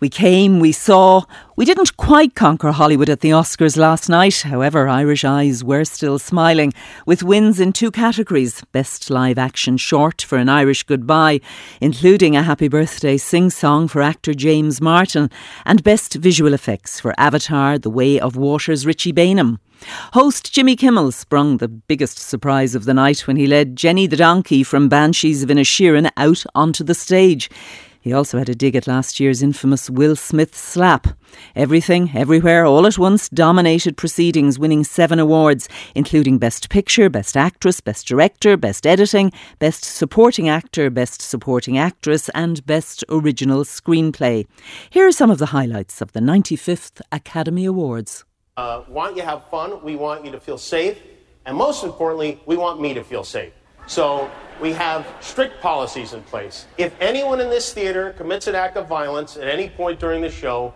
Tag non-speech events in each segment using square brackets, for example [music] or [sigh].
We came, we saw. We didn't quite conquer Hollywood at the Oscars last night. However, Irish eyes were still smiling, with wins in two categories Best Live Action Short for An Irish Goodbye, including a Happy Birthday sing song for actor James Martin, and Best Visual Effects for Avatar The Way of Water's Richie Baneham. Host Jimmy Kimmel sprung the biggest surprise of the night when he led Jenny the Donkey from Banshees of Inisherin out onto the stage. He also had a dig at last year's infamous Will Smith slap. Everything, Everywhere, All at Once dominated proceedings, winning seven awards, including Best Picture, Best Actress, Best Director, Best Editing, Best Supporting Actor, Best Supporting Actress, and Best Original Screenplay. Here are some of the highlights of the 95th Academy Awards. Uh, want you to have fun, we want you to feel safe, and most importantly, we want me to feel safe. So we have strict policies in place. If anyone in this theater commits an act of violence at any point during the show,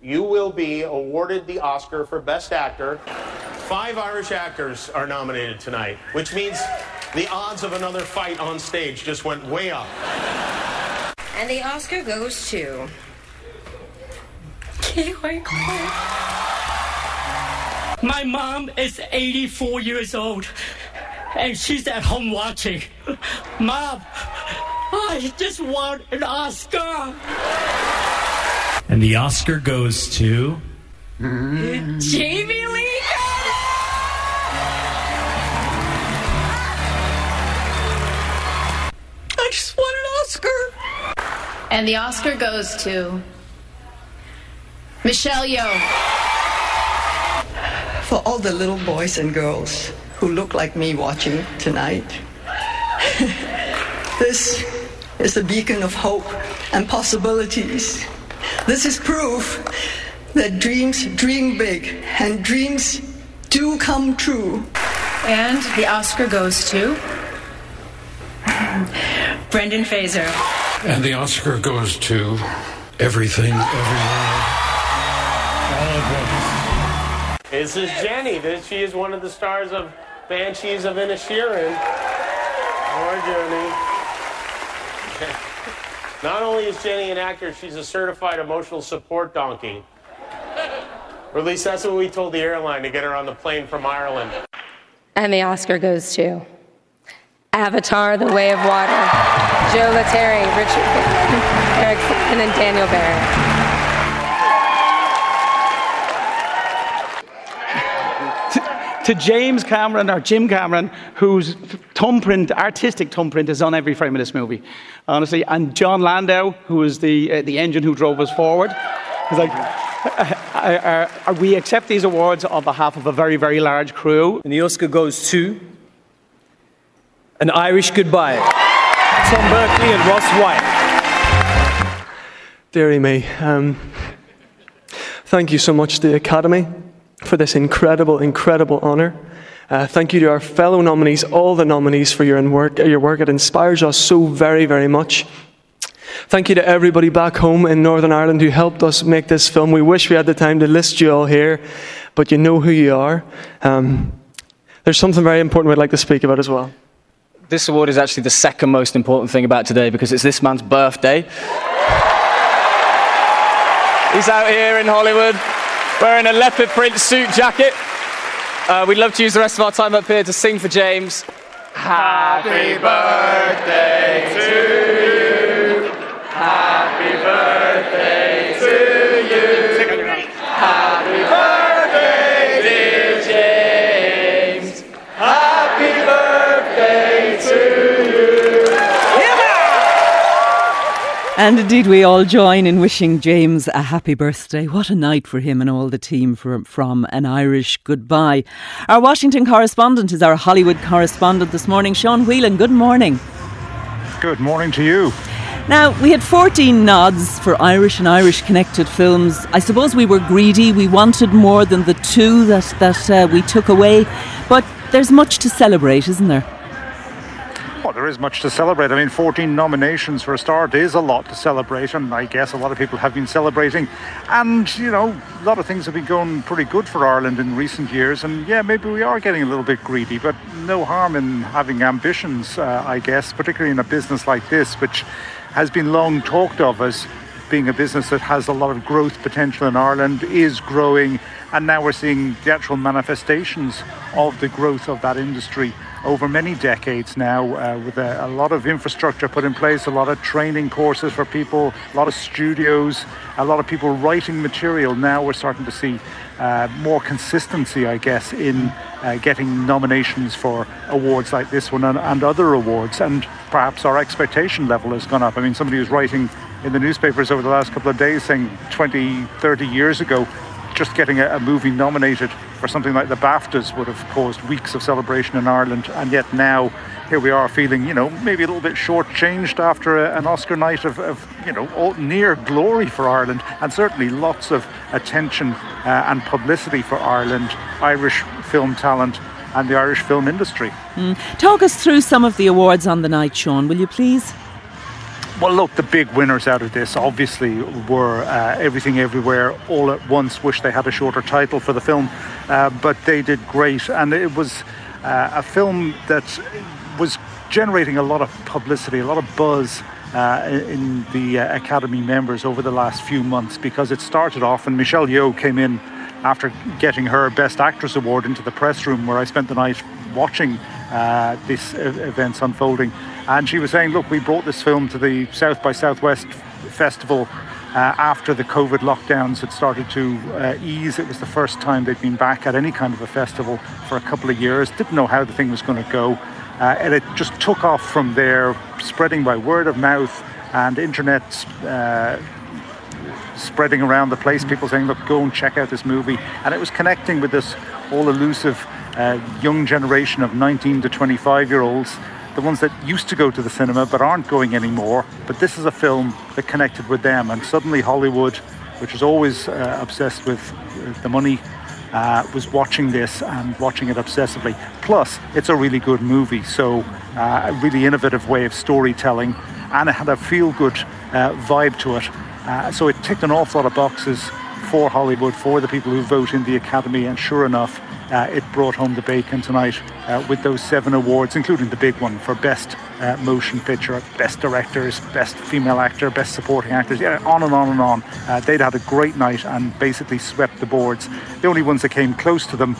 you will be awarded the Oscar for Best Actor. Five Irish actors are nominated tonight, which means the odds of another fight on stage just went way up. And the Oscar goes to. My mom is 84 years old and she's at home watching. Mom, I just won an Oscar. And the Oscar goes to. Jamie Lee. I just won an Oscar. And the Oscar goes to Michelle Yeoh. For all the little boys and girls who look like me watching tonight, [laughs] this is a beacon of hope and possibilities. This is proof that dreams dream big and dreams do come true. And the Oscar goes to Brendan Fraser. And the Oscar goes to everything, everywhere. This is Jenny. This, she is one of the stars of Banshees of Inisherin. More Jenny. [laughs] Not only is Jenny an actor, she's a certified emotional support donkey. Or at least that's what we told the airline to get her on the plane from Ireland. And the Oscar goes to Avatar The Way of Water, Joe Letteri, Richard [laughs] Eric and Daniel Barrett. To James Cameron or Jim Cameron, whose thumbprint, artistic thumbprint, is on every frame of this movie, honestly. And Jon Landau, who is the uh, the engine who drove us forward. He's like, uh, uh, uh, we accept these awards on behalf of a very, very large crew. And the Oscar goes to An Irish Goodbye. Tom Berkeley and Ross White. Deary me. Um, thank you so much to the Academy for this incredible, incredible honour. Uh, thank you to our fellow nominees, all the nominees, for your work. Your work it inspires us so very, very much. Thank you to everybody back home in Northern Ireland who helped us make this film. We wish we had the time to list you all here, but you know who you are. Um, there's something very important we'd like to speak about as well. This award is actually the second most important thing about today because it's this man's birthday. [laughs] He's out here in Hollywood wearing a leopard print suit jacket. Uh, we'd love to use the rest of our time up here to sing for James. Happy birthday to you. Happy birthday And indeed, we all join in wishing James a happy birthday. What a night for him and all the team for, from An Irish Goodbye. Our Washington correspondent is our Hollywood correspondent this morning, Sean Whelan. Good morning. Good morning to you. Now, we had 14 nods for Irish and Irish connected films. I suppose we were greedy. We wanted more than the two that, that uh, we took away. But there's much to celebrate, isn't there? Well, there is much to celebrate. I mean, 14 nominations for a start is a lot to celebrate, and I guess a lot of people have been celebrating. And, you know, a lot of things have been going pretty good for Ireland in recent years, and yeah, maybe we are getting a little bit greedy, but no harm in having ambitions, uh, I guess, particularly in a business like this, which has been long talked of as being a business that has a lot of growth potential in Ireland, is growing, and now we're seeing the actual manifestations of the growth of that industry over many decades now, uh, with a, a, lot of infrastructure put in place, a lot of training courses for people, a lot of studios, a lot of people writing material. Now we're starting to see uh, more consistency, I guess, in uh, getting nominations for awards like this one and, and other awards. And perhaps our expectation level has gone up. I mean, somebody was writing in the newspapers over the last couple of days saying 20, 30 years ago, just getting a, a movie nominated for something like the BAFTAs would have caused weeks of celebration in Ireland, and yet now here we are feeling, you know, maybe a little bit shortchanged after a, an Oscar night of, of you know, near glory for Ireland, and certainly lots of attention uh, and publicity for Ireland, Irish film talent, and the Irish film industry. Mm. Talk us through some of the awards on the night, Sean, will you please? Well, look, the big winners out of this obviously were uh, Everything Everywhere All at Once. Wish they had a shorter title for the film, uh, but they did great. And it was uh, a film that was generating a lot of publicity, a lot of buzz. Uh, in the uh, Academy members over the last few months because it started off and Michelle Yeoh came in after getting her Best Actress award into the press room where I spent the night watching uh, this events unfolding. And she was saying, look, we brought this film to the South by Southwest festival uh, after the COVID lockdowns had started to uh, ease. It was the first time they'd been back at any kind of a festival for a couple of years. Didn't know how the thing was going to go. Uh, and it just took off from there, spreading by word of mouth and internet uh, spreading around the place. People saying, look, go and check out this movie. And it was connecting with this all elusive uh, young generation of 19 to 25 year olds, the ones that used to go to the cinema but aren't going anymore. But this is a film that connected with them, and suddenly Hollywood, which is always uh, obsessed with uh, the money, uh, was watching this and watching it obsessively. Plus, it's a really good movie, so uh, a really innovative way of storytelling, and it had a feel good uh, vibe to it. Uh, so it ticked an awful lot of boxes for Hollywood, for the people who vote in the Academy, and sure enough, uh, it brought home the bacon tonight uh, with those seven awards, including the big one for Best uh, Motion Picture, Best Directors, Best Female Actor, Best Supporting Actors, yeah, on and on and on. Uh, they'd had a great night and basically swept the boards. The only ones that came close to them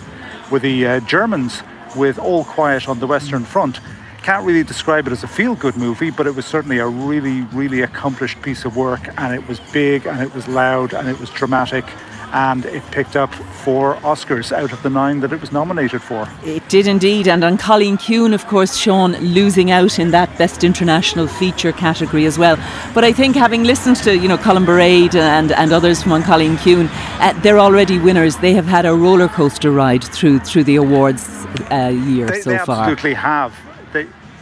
were the uh, Germans with All Quiet on the Western Front. Can't really describe it as a feel good movie, but it was certainly a really, really accomplished piece of work, and it was big, and it was loud, and it was dramatic and it picked up four Oscars out of the nine that it was nominated for. It did indeed, and An Cailín Ciúin, of course, Sean losing out in that Best International Feature category as well. But I think having listened to you know Colm Bairéad and, and others from An Cailín Ciúin, uh, they're already winners. They have had a roller coaster ride through through the awards uh, year they, so they far. They absolutely have.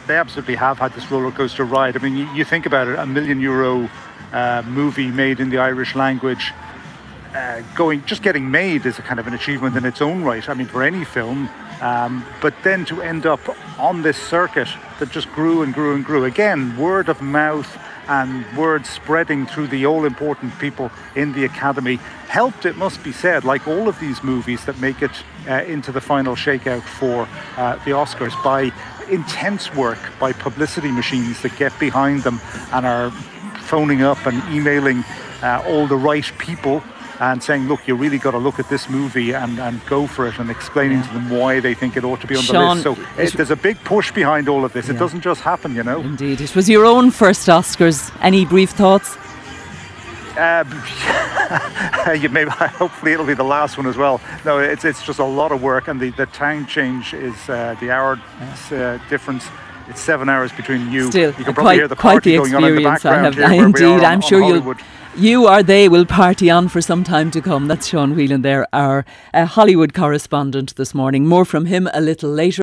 They absolutely have had this roller coaster ride. I mean, you, you think about it, a million euro uh, movie made in the Irish language uh, going just getting made is a kind of an achievement in its own right. I mean, for any film. Um, but then to end up on this circuit that just grew and grew and grew again, word of mouth and word spreading through the all important people in the academy helped. It must be said, like all of these movies that make it uh, into the final shakeout for uh, the Oscars by intense work by publicity machines that get behind them and are phoning up and emailing uh, all the right people and saying, look, you really got to look at this movie and, and go for it and explaining yeah. to them why they think it ought to be on Sean, the list. So it, there's a big push behind all of this. Yeah. It doesn't just happen, you know. Indeed. It was your own first Oscars. Any brief thoughts? [laughs] Uh, maybe, [laughs] hopefully it'll be the last one as well. No, it's it's just a lot of work, and the, the time change is uh, the hour uh, difference. It's seven hours between you. Still, you can probably quite, hear the party the going on in the background. I have, here, indeed, I'm sure you'll you or they will party on for some time to come. That's Sean Whelan there, our uh, Hollywood correspondent this morning. More from him a little later.